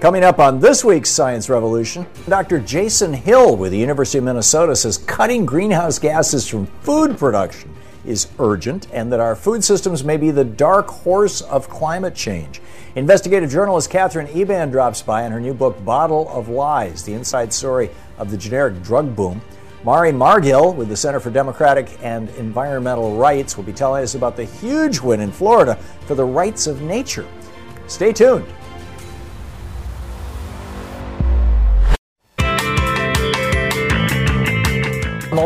Coming up on this week's Science Revolution, Dr. Jason Hill with the University of Minnesota says cutting greenhouse gases from food production is urgent and that our food systems may be the dark horse of climate change. Investigative journalist Katherine Eban drops by in her new book, Bottle of Lies The Inside Story of the Generic Drug Boom. Mari Margil with the Center for Democratic and Environmental Rights will be telling us about the huge win in Florida for the rights of nature. Stay tuned.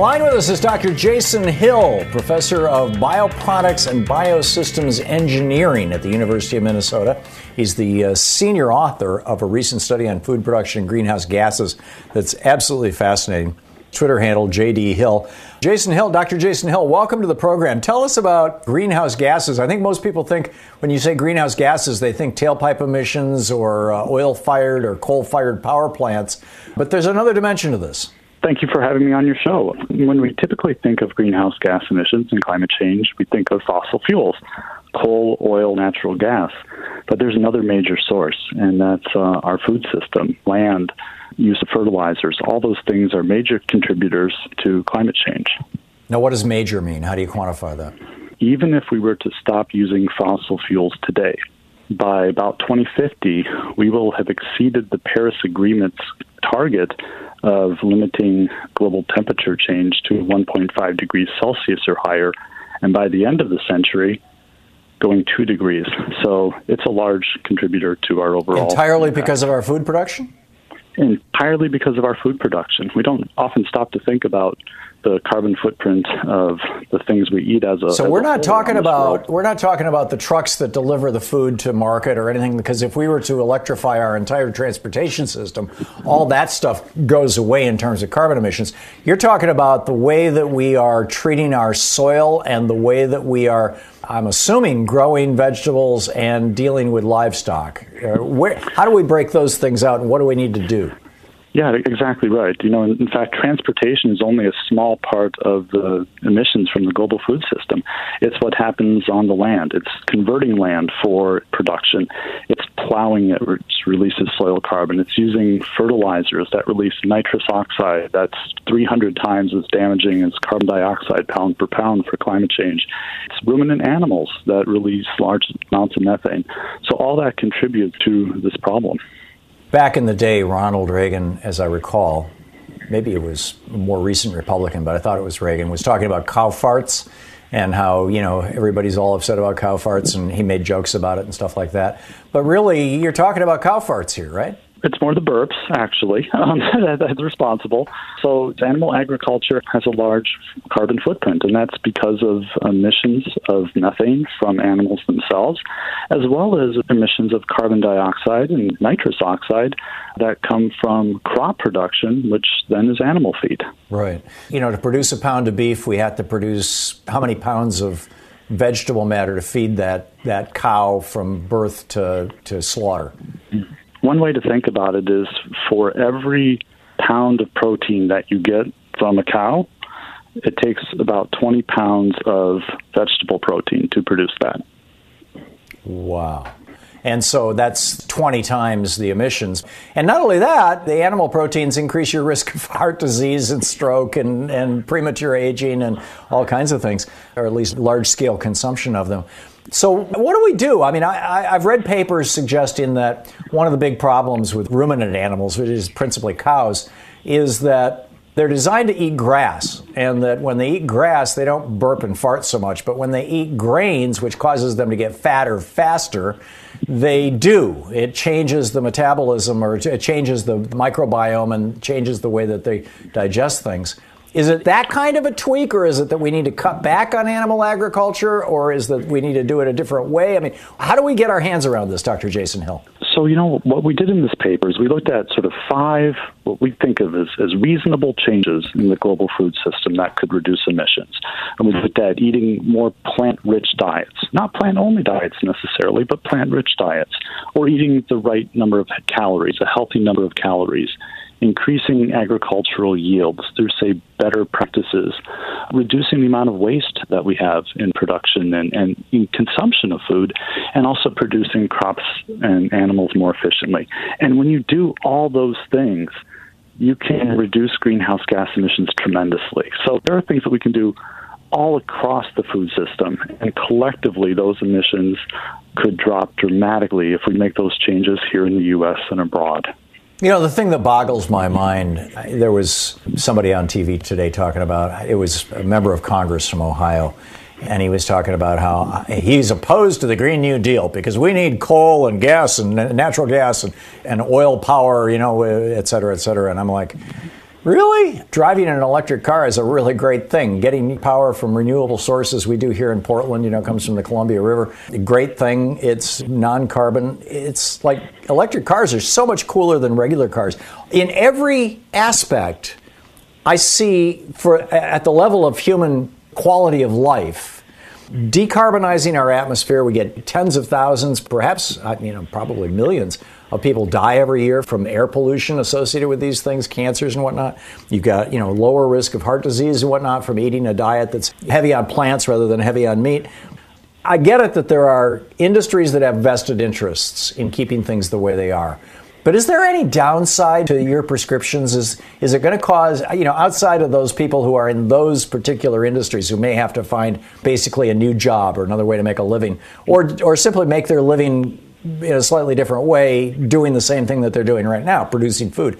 Line with us is Dr. Jason Hill, professor of bioproducts and biosystems engineering at the University of Minnesota. He's the uh, senior author of a recent study on food production and greenhouse gases that's absolutely fascinating. Twitter handle JD Hill. Jason Hill, Dr. Jason Hill, welcome to the program. Tell us about greenhouse gases. I think most people think when you say greenhouse gases, they think tailpipe emissions or uh, oil fired or coal fired power plants. But there's another dimension to this. Thank you for having me on your show. When we typically think of greenhouse gas emissions and climate change, we think of fossil fuels coal, oil, natural gas. But there's another major source, and that's uh, our food system, land, use of fertilizers. All those things are major contributors to climate change. Now, what does major mean? How do you quantify that? Even if we were to stop using fossil fuels today, by about 2050, we will have exceeded the Paris Agreement's target of limiting global temperature change to 1.5 degrees Celsius or higher. And by the end of the century, going two degrees. So it's a large contributor to our overall. Entirely impact. because of our food production? Entirely because of our food production. We don't often stop to think about the carbon footprint of the things we eat as a. So as we're not talking about we're not talking about the trucks that deliver the food to market or anything because if we were to electrify our entire transportation system, all that stuff goes away in terms of carbon emissions. You're talking about the way that we are treating our soil and the way that we are. I'm assuming growing vegetables and dealing with livestock. Uh, where, how do we break those things out, and what do we need to do? Yeah, exactly right. You know, in, fact, transportation is only a small part of the emissions from the global food system. It's what happens on the land. It's converting land for production. It's plowing it, which releases soil carbon. It's using fertilizers that release nitrous oxide. That's 300 times as damaging as carbon dioxide pound per pound for climate change. It's ruminant animals that release large amounts of methane. So all that contributes to this problem. Back in the day, Ronald Reagan, as I recall, maybe it was a more recent Republican, but I thought it was Reagan, was talking about cow farts and how, you know, everybody's all upset about cow farts and he made jokes about it and stuff like that. But really, you're talking about cow farts here, right? It's more the burps, actually, um, that's responsible. So, animal agriculture has a large carbon footprint, and that's because of emissions of methane from animals themselves, as well as emissions of carbon dioxide and nitrous oxide that come from crop production, which then is animal feed. Right. You know, to produce a pound of beef, we have to produce how many pounds of vegetable matter to feed that, that cow from birth to, to slaughter? Mm-hmm. One way to think about it is for every pound of protein that you get from a cow, it takes about 20 pounds of vegetable protein to produce that. Wow. And so that's 20 times the emissions. And not only that, the animal proteins increase your risk of heart disease and stroke and, and premature aging and all kinds of things, or at least large scale consumption of them. So, what do we do? I mean, I, have read papers suggesting that one of the big problems with ruminant animals, which is principally cows, is that they're designed to eat grass, and that when they eat grass, they don't burp and fart so much. But when they eat grains, which causes them to get fatter faster, they do. It changes the metabolism or it changes the microbiome and changes the way that they digest things. Is it that kind of a tweak, or is it that we need to cut back on animal agriculture, or is that we need to do it a different way? I mean, how do we get our hands around this, Dr. Jason Hill? So, you know, what we did in this paper is we looked at sort of five, what we think of as, as reasonable changes in the global food system that could reduce emissions. And we looked at eating more plant rich diets, not plant only diets necessarily, but plant rich diets, or eating the right number of calories, a healthy number of calories increasing agricultural yields through, say, better practices, reducing the amount of waste that we have in production and, and in consumption of food, and also producing crops and animals more efficiently. And when you do all those things, you can reduce greenhouse gas emissions tremendously. So there are things that we can do all across the food system, and collectively, those emissions could drop dramatically if we make those changes here in the U.S. and abroad. You know, the thing that boggles my mind, there was somebody on TV today talking about, it was a member of Congress from Ohio, and he was talking about how he's opposed to the Green New Deal because we need coal and gas and natural gas and, and oil power, you know, et cetera, et cetera. And I'm like, Really? Driving an electric car is a really great thing. Getting power from renewable sources, we do here in Portland, you know, comes from the Columbia River. Great thing. It's non carbon. It's like electric cars are so much cooler than regular cars. In every aspect, I see for at the level of human quality of life, decarbonizing our atmosphere, we get tens of thousands, perhaps, uh, you know, probably millions of people die every year from air pollution associated with these things, cancers and whatnot. You've got, you know, lower risk of heart disease and whatnot from eating a diet that's heavy on plants rather than heavy on meat. I get it that there are industries that have vested interests in keeping things the way they are. But is there any downside to your prescriptions? Is is it going to cause you know outside of those people who are in those particular industries who may have to find basically a new job or another way to make a living, or or simply make their living in a slightly different way, doing the same thing that they're doing right now, producing food.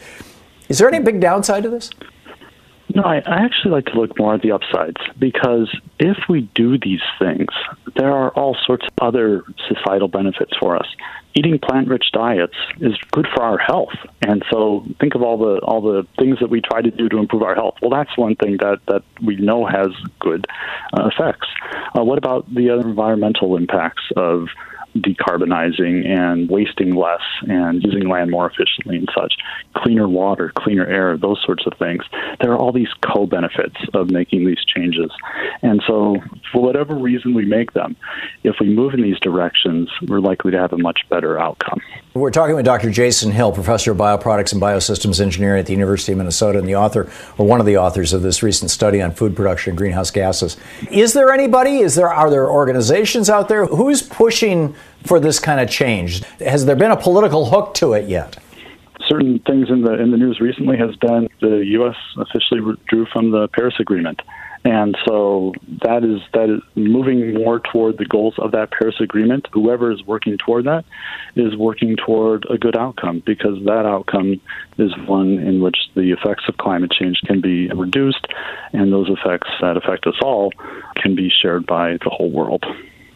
Is there any big downside to this? No, I, I actually like to look more at the upsides because if we do these things, there are all sorts of other societal benefits for us. Eating plant-rich diets is good for our health, and so think of all the all the things that we try to do to improve our health. Well, that's one thing that that we know has good uh, effects. Uh, what about the other environmental impacts of decarbonizing and wasting less and using land more efficiently and such. Cleaner water, cleaner air, those sorts of things. There are all these co benefits of making these changes. And so, for whatever reason we make them, if we move in these directions, we're likely to have a much better outcome. We're talking with Dr. Jason Hill, professor of bioproducts and biosystems engineering at the University of Minnesota, and the author, or one of the authors of this recent study on food production and greenhouse gases. Is there anybody? Is there are there organizations out there who's pushing for this kind of change? Has there been a political hook to it yet? Certain things in the in the news recently has been the U.S. officially withdrew from the Paris Agreement. And so that is that is moving more toward the goals of that Paris Agreement. Whoever is working toward that is working toward a good outcome because that outcome is one in which the effects of climate change can be reduced, and those effects that affect us all can be shared by the whole world.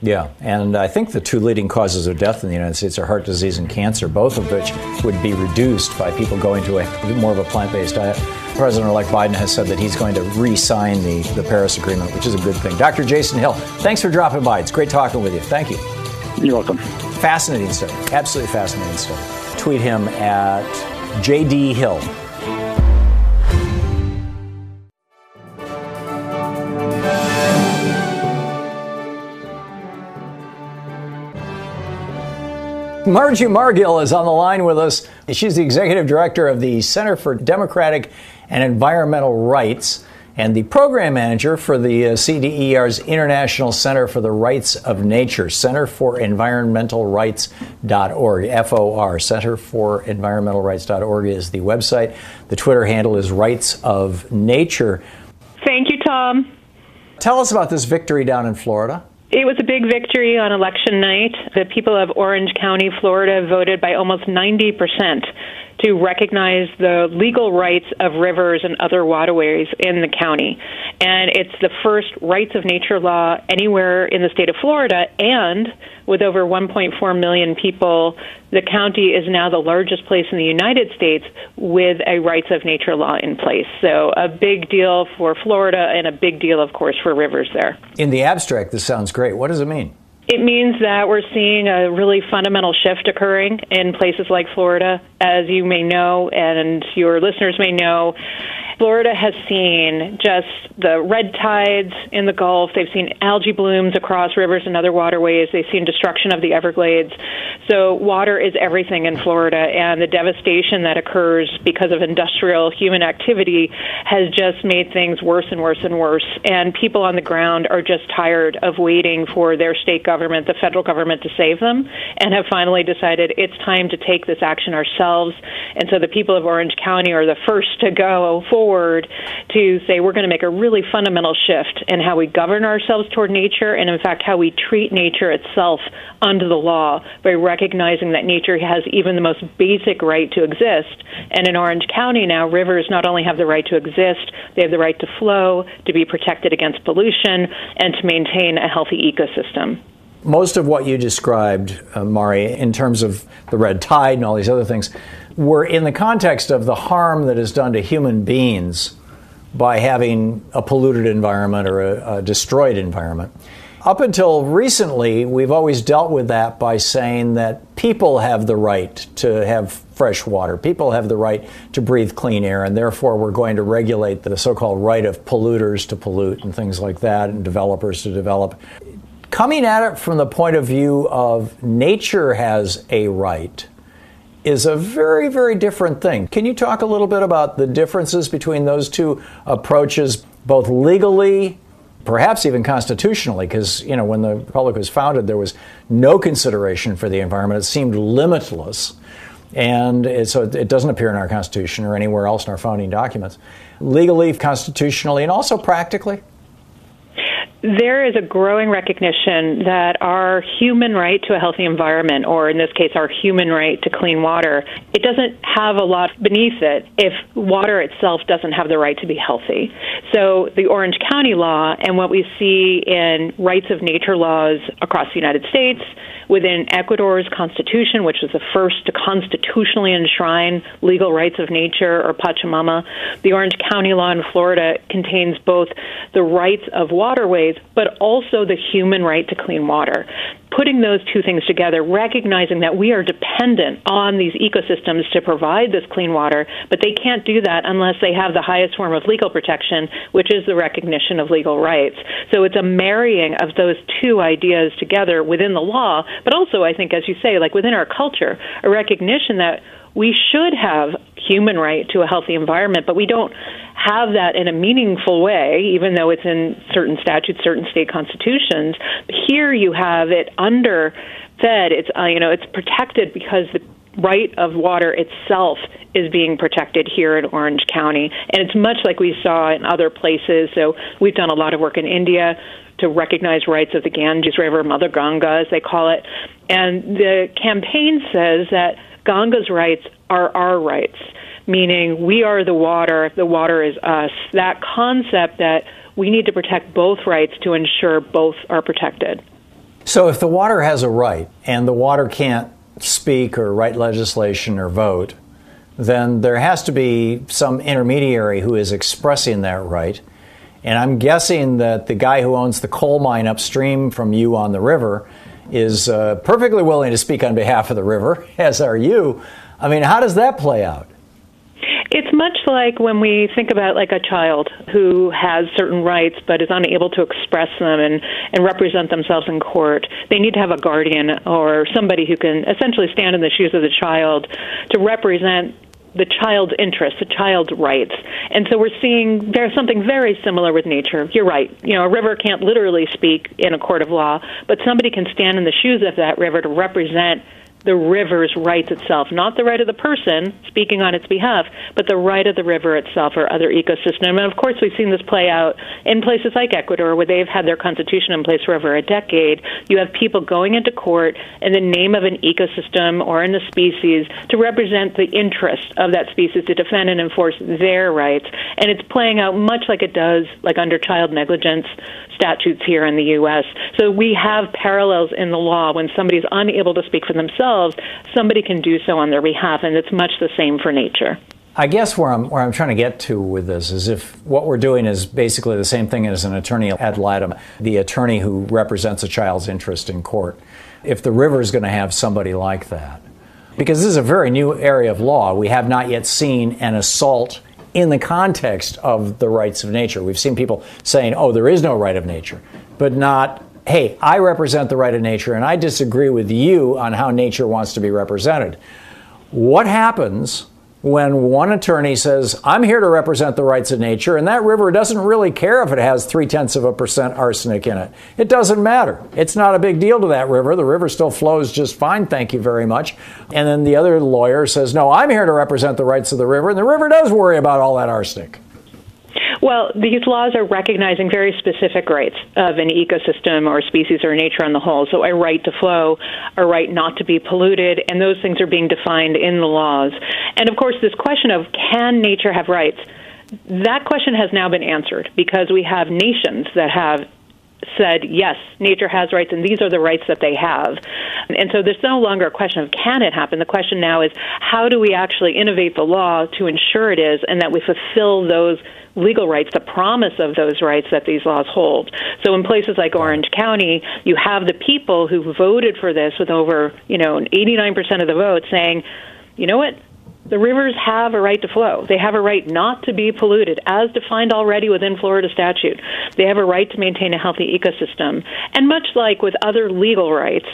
Yeah, and I think the two leading causes of death in the United States are heart disease and cancer, both of which would be reduced by people going to a more of a plant-based diet. President-elect Biden has said that he's going to re-sign the, the Paris Agreement, which is a good thing. Dr. Jason Hill, thanks for dropping by. It's great talking with you. Thank you. You're welcome. Fascinating study. Absolutely fascinating study. Tweet him at JD Hill. Margie Margil is on the line with us. She's the executive director of the Center for Democratic and Environmental Rights and the program manager for the uh, CDER's International Center for the Rights of Nature, Center for Environmental Rights.org, FOR, Center for Environmental Rights.org is the website. The Twitter handle is Rights of Nature. Thank you, Tom. Tell us about this victory down in Florida. It was a big victory on election night. The people of Orange County, Florida voted by almost 90% to recognize the legal rights of rivers and other waterways in the county. And it's the first rights of nature law anywhere in the state of Florida. And with over 1.4 million people, the county is now the largest place in the United States with a rights of nature law in place. So a big deal for Florida and a big deal, of course, for rivers there. In the abstract, this sounds great. What does it mean? It means that we're seeing a really fundamental shift occurring in places like Florida. As you may know, and your listeners may know, Florida has seen just the red tides in the Gulf. They've seen algae blooms across rivers and other waterways. They've seen destruction of the Everglades. So, water is everything in Florida, and the devastation that occurs because of industrial human activity has just made things worse and worse and worse. And people on the ground are just tired of waiting for their state government, the federal government, to save them, and have finally decided it's time to take this action ourselves. And so, the people of Orange County are the first to go forward forward to say we're going to make a really fundamental shift in how we govern ourselves toward nature and, in fact, how we treat nature itself under the law by recognizing that nature has even the most basic right to exist. And in Orange County now, rivers not only have the right to exist, they have the right to flow, to be protected against pollution, and to maintain a healthy ecosystem most of what you described, uh, Mari, in terms of the red tide and all these other things, were in the context of the harm that is done to human beings by having a polluted environment or a, a destroyed environment. Up until recently, we've always dealt with that by saying that people have the right to have fresh water. People have the right to breathe clean air, and therefore we're going to regulate the so called right of polluters to pollute and things like that, and developers to develop. Coming at it from the point of view of nature has a right is a very, very different thing. Can you talk a little bit about the differences between those two approaches, both legally, perhaps even constitutionally? Because, you know, when the Republic was founded, there was no consideration for the environment. It seemed limitless. And so it doesn't appear in our Constitution or anywhere else in our founding documents. Legally, constitutionally, and also practically? There is a growing recognition that our human right to a healthy environment, or in this case, our human right to clean water, it doesn't have a lot beneath it if water itself doesn't have the right to be healthy. So the Orange County law and what we see in rights of nature laws across the United States, within Ecuador's constitution, which was the first to constitutionally enshrine legal rights of nature or Pachamama. The Orange County law in Florida contains both the rights of waterways, but also the human right to clean water putting those two things together, recognizing that we are dependent on these ecosystems to provide this clean water, but they can't do that unless they have the highest form of legal protection, which is the recognition of legal rights. So it's a marrying of those two ideas together within the law, but also, I think, as you say, like within our culture, a recognition that we should have human right to a healthy environment, but we don't have that in a meaningful way, even though it's in certain statutes, certain state constitutions. Here you have it under fed. It's uh, you know it's protected because the right of water itself is being protected here in Orange County, and it's much like we saw in other places. So we've done a lot of work in India to recognize rights of the Ganges River, Mother Ganga, as they call it, and the campaign says that Ganga's rights are our rights, meaning we are the water, the water is us. That concept that we need to protect both rights to ensure both are protected. So if the water has a right and the water can't speak or write legislation or vote, then there has to be some intermediary who is expressing that right. And I'm guessing that the guy who owns the coal mine upstream from you on the river is uh, perfectly willing to speak on behalf of the river, as are you. I mean, how does that play out? It's much like when we think about like a child who has certain rights but is unable to express them and, and represent themselves in court. They need to have a guardian or somebody who can essentially stand in the shoes of the child to represent the child's interests, the child's rights. And so we're seeing there's something very similar with nature. You're right. You know, a river can't literally speak in a court of law, but somebody can stand in the shoes of that river to represent the river's rights itself, not the right of the person speaking on its behalf, but the right of the river itself or other ecosystem. And of course, we've seen this play out in places like Ecuador, where they've had their constitution in place for over a decade. You have people going into court in the name of an ecosystem or in a species to represent the interests of that species to defend and enforce their rights. And it's playing out much like it does, like under child negligence statutes here in the U.S. So we have parallels in the law. When somebody is unable to speak for themselves, somebody can do so on their behalf, and it's much the same for nature. I guess where I'm where I'm trying to get to with this is if what we're doing is basically the same thing as an attorney ad litem, the attorney who represents a child's interest in court. If the river is going to have somebody like that, because this is a very new area of law, we have not yet seen an assault in the context of the rights of nature. We've seen people saying, "Oh, there is no right of nature," but not hey, I represent the right of nature and I disagree with you on how nature wants to be represented. What happens when one attorney says, I'm here to represent the rights of nature, and that river doesn't really care if it has three tenths of a percent arsenic in it. It doesn't matter. It's not a big deal to that river. The river still flows just fine, thank you very much. And then the other lawyer says, No, I'm here to represent the rights of the river, and the river does worry about all that arsenic. Well, these laws are recognizing very specific rights of an ecosystem or species or nature on the whole. So, a right to flow, a right not to be polluted, and those things are being defined in the laws. And of course, this question of can nature have rights? That question has now been answered because we have nations that have said, yes, nature has rights, and these are the rights that they have. And so there's no longer a question of can it happen. The question now is how do we actually innovate the law to ensure it is and that we fulfill those legal rights, the promise of those rights that these laws hold. So in places like Orange County, you have the people who voted for this with over, you know, 89% of the vote saying, you know what? The rivers have a right to flow. They have a right not to be polluted, as defined already within Florida statute. They have a right to maintain a healthy ecosystem. And much like with other legal rights,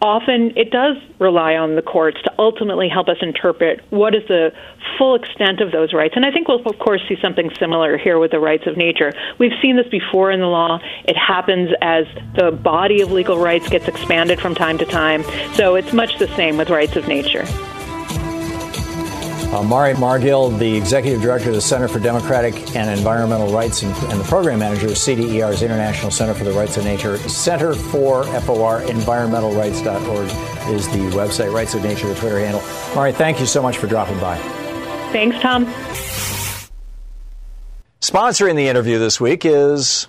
often it does rely on the courts to ultimately help us interpret what is the full extent of those rights. And I think we'll, of course, see something similar here with the rights of nature. We've seen this before in the law. It happens as the body of legal rights gets expanded from time to time. So it's much the same with rights of nature. Uh, Mari Margil, the executive director of the Center for Democratic and Environmental Rights and, and, the program manager of CDER's International Center for the Rights of Nature. Center for FOR environmentalrights.org is the website, Rights of Nature, the Twitter handle. Mari, thank you so much for dropping by. Thanks, Tom. Sponsoring the interview this week is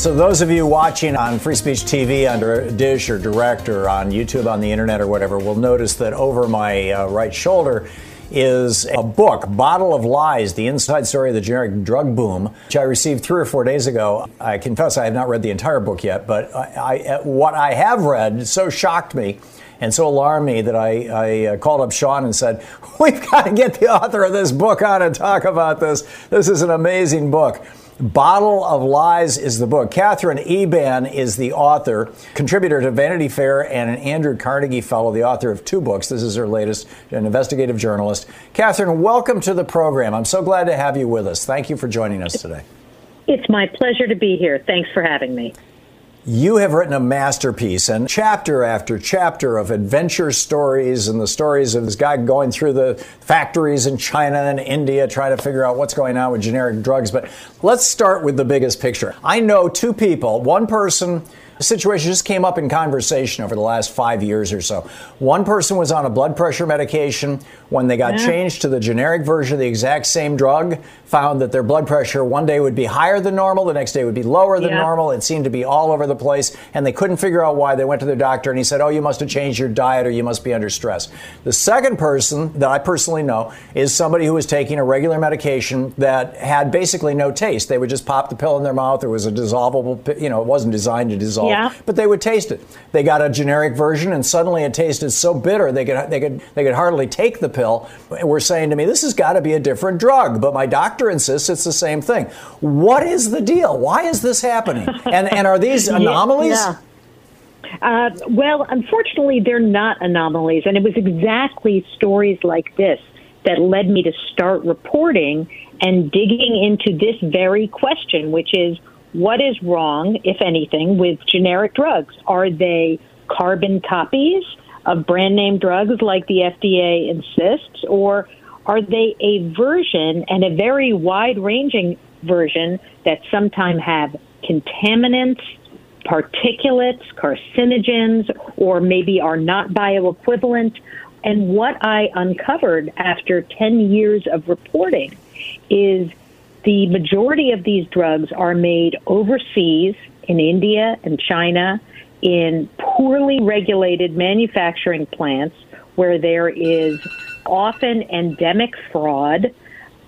So, those of you watching on Free Speech TV under Dish or Direct or on YouTube on the internet or whatever will notice that over my uh, right shoulder is a book, Bottle of Lies The Inside Story of the Generic Drug Boom, which I received three or four days ago. I confess I have not read the entire book yet, but I, I, what I have read so shocked me and so alarmed me that I, I uh, called up Sean and said, We've got to get the author of this book on and talk about this. This is an amazing book. Bottle of Lies is the book. Katherine Eban is the author, contributor to Vanity Fair, and an Andrew Carnegie Fellow, the author of two books. This is her latest, an investigative journalist. Katherine, welcome to the program. I'm so glad to have you with us. Thank you for joining us today. It's my pleasure to be here. Thanks for having me. You have written a masterpiece and chapter after chapter of adventure stories and the stories of this guy going through the factories in China and India trying to figure out what's going on with generic drugs. But let's start with the biggest picture. I know two people, one person situation just came up in conversation over the last five years or so. One person was on a blood pressure medication. When they got yeah. changed to the generic version of the exact same drug, found that their blood pressure one day would be higher than normal, the next day would be lower than yeah. normal. It seemed to be all over the place, and they couldn't figure out why. They went to their doctor, and he said, "Oh, you must have changed your diet, or you must be under stress." The second person that I personally know is somebody who was taking a regular medication that had basically no taste. They would just pop the pill in their mouth. It was a dissolvable, you know, it wasn't designed to dissolve yeah. But they would taste it. They got a generic version, and suddenly it tasted so bitter they could they could they could hardly take the pill. Were saying to me, "This has got to be a different drug," but my doctor insists it's the same thing. What is the deal? Why is this happening? And and are these anomalies? Yeah. Uh, well, unfortunately, they're not anomalies, and it was exactly stories like this that led me to start reporting and digging into this very question, which is what is wrong, if anything, with generic drugs? Are they carbon copies of brand name drugs like the FDA insists, or are they a version and a very wide ranging version that sometimes have contaminants, particulates, carcinogens, or maybe are not bioequivalent? And what I uncovered after 10 years of reporting is the majority of these drugs are made overseas in India and China in poorly regulated manufacturing plants where there is often endemic fraud,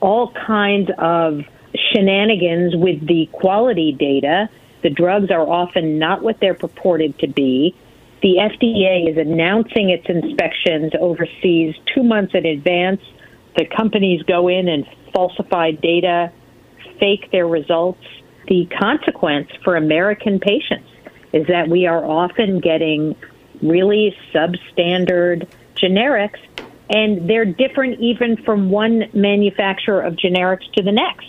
all kinds of shenanigans with the quality data. The drugs are often not what they're purported to be. The FDA is announcing its inspections overseas two months in advance. The companies go in and falsify data fake their results. The consequence for American patients is that we are often getting really substandard generics, and they're different even from one manufacturer of generics to the next.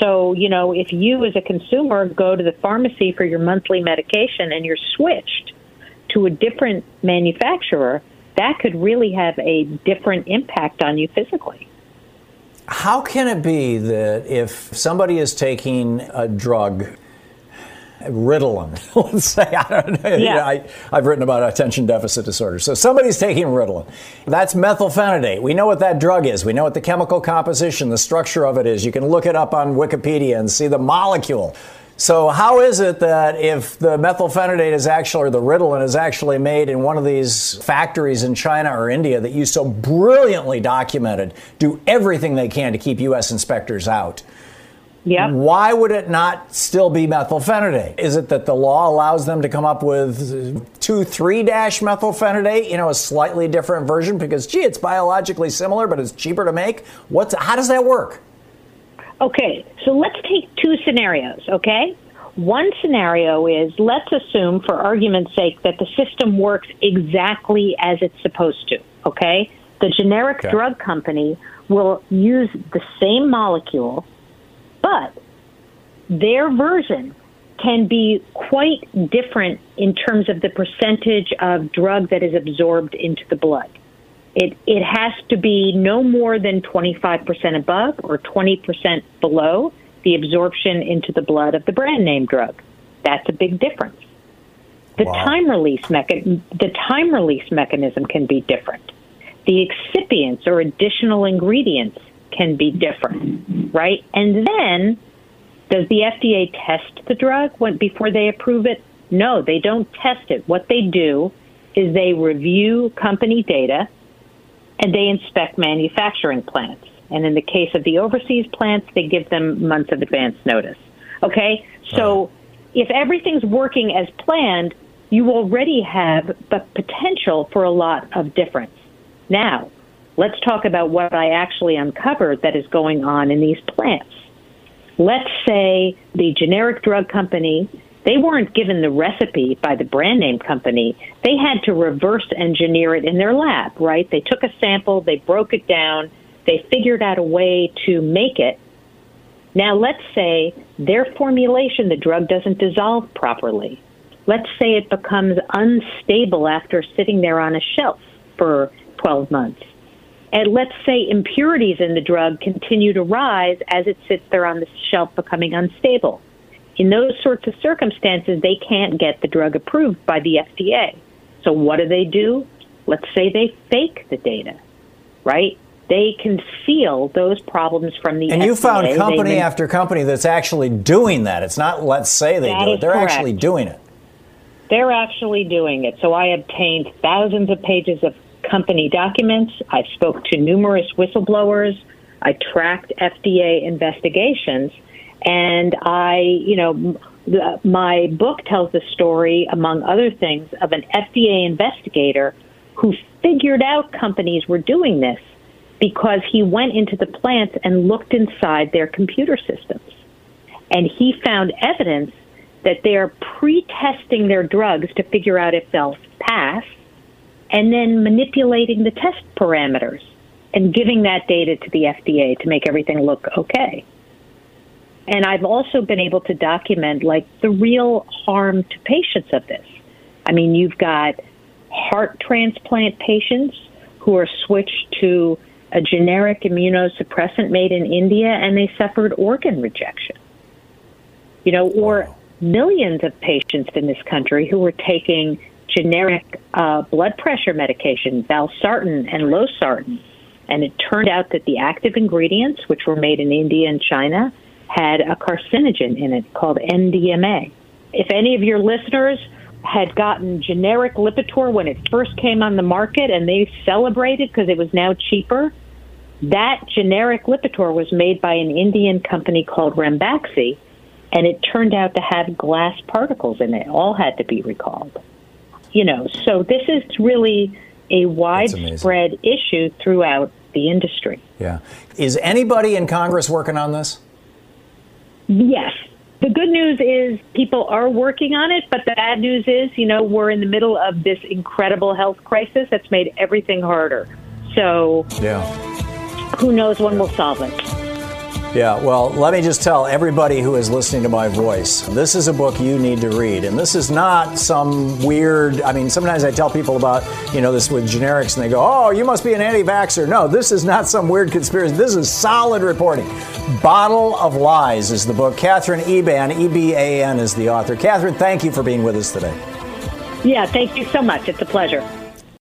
So, you know, if you as a consumer go to the pharmacy for your monthly medication and you're switched to a different manufacturer, that could really have a different impact on you physically. How can it be that if somebody is taking a drug, Ritalin, let's say, I don't know, yeah. I, have written about attention deficit disorder. So somebody's taking Ritalin. That's methylphenidate. We know what that drug is. We know what the chemical composition, the structure of it is. You can look it up on Wikipedia and see the molecule. So how is it that if the methylphenidate is actually, or the Ritalin is actually made in one of these factories in China or India that you so brilliantly documented, do everything they can to keep U.S. inspectors out? Yeah. Why would it not still be methylphenidate? Is it that the law allows them to come up with 2 3 dash methylphenidate, you know, a slightly different version because, gee, it's biologically similar, but it's cheaper to make? What's, how does that work? Okay, so let's take two scenarios, okay? One scenario is let's assume, for argument's sake, that the system works exactly as it's supposed to, okay? The generic okay. drug company will use the same molecule, but their version can be quite different in terms of the percentage of drug that is absorbed into the blood. It, it has to be no more than 25% above or 20% below the absorption into the blood of the brand name drug. That's a big difference. The wow. time release mecha- the time release mechanism can be different. The excipients or additional ingredients can be different, right? And then does the FDA test the drug when, before they approve it? No, they don't test it. What they do is they review company data and they inspect manufacturing plants. And in the case of the overseas plants, they give them months of advance notice. Okay? So if everything's working as planned, you already have the potential for a lot of difference. Now, let's talk about what I actually uncovered that is going on in these plants. Let's say the generic drug company, they weren't given the recipe by the brand name company. They had to reverse engineer it in their lab, right? They took a sample, they broke it down, they figured out a way to make it. Now, let's say their formulation, the drug doesn't dissolve properly. Let's say it becomes unstable after sitting there on a shelf for 12 months. And let's say impurities in the drug continue to rise as it sits there on the shelf becoming unstable. In those sorts of circumstances, they can't get the drug approved by the FDA. So what do they do? Let's say they fake the data, right? They conceal those problems from the and FDA. you found company They- after company that's actually doing that. It's not let's say they do it. They're correct. actually doing it. They're actually doing it. So I obtained thousands of pages of company documents. I spoke to numerous whistleblowers. I tracked FDA investigations. And I, you know, the, my book tells the story, among other things, of an FDA investigator who figured out companies were doing this because he went into the plants and looked inside their computer systems. And he found evidence that they're pre testing their drugs to figure out if they'll pass and then manipulating the test parameters and giving that data to the FDA to make everything look okay. And I've also been able to document like the real harm to patients of this. I mean, you've got heart transplant patients who are switched to a generic immunosuppressant made in India and they suffered organ rejection. You know, or millions of patients in this country who were taking generic uh, blood pressure medication, valsartan and losartan, and it turned out that the active ingredients, which were made in India and China, had a carcinogen in it called NDMA. If any of your listeners had gotten generic Lipitor when it first came on the market and they celebrated because it was now cheaper, that generic Lipitor was made by an Indian company called Ranbaxy, and it turned out to have glass particles in it. All had to be recalled. You know, so this is really a widespread issue throughout the industry. Yeah. Is anybody in Congress working on this? Yes. The good news is people are working on it, but the bad news is, you know, we're in the middle of this incredible health crisis that's made everything harder. So Yeah. who knows when we'll solve it? Yeah, well, let me just tell everybody who is listening to my voice this is a book you need to read. And this is not some weird, I mean, sometimes I tell people about, you know, this with generics and they go, oh, you must be an anti vaxxer. No, this is not some weird conspiracy. This is solid reporting. Bottle of Lies is the book. Katherine Eban, E B A N, is the author. Katherine, thank you for being with us today. Yeah, thank you so much. It's a pleasure.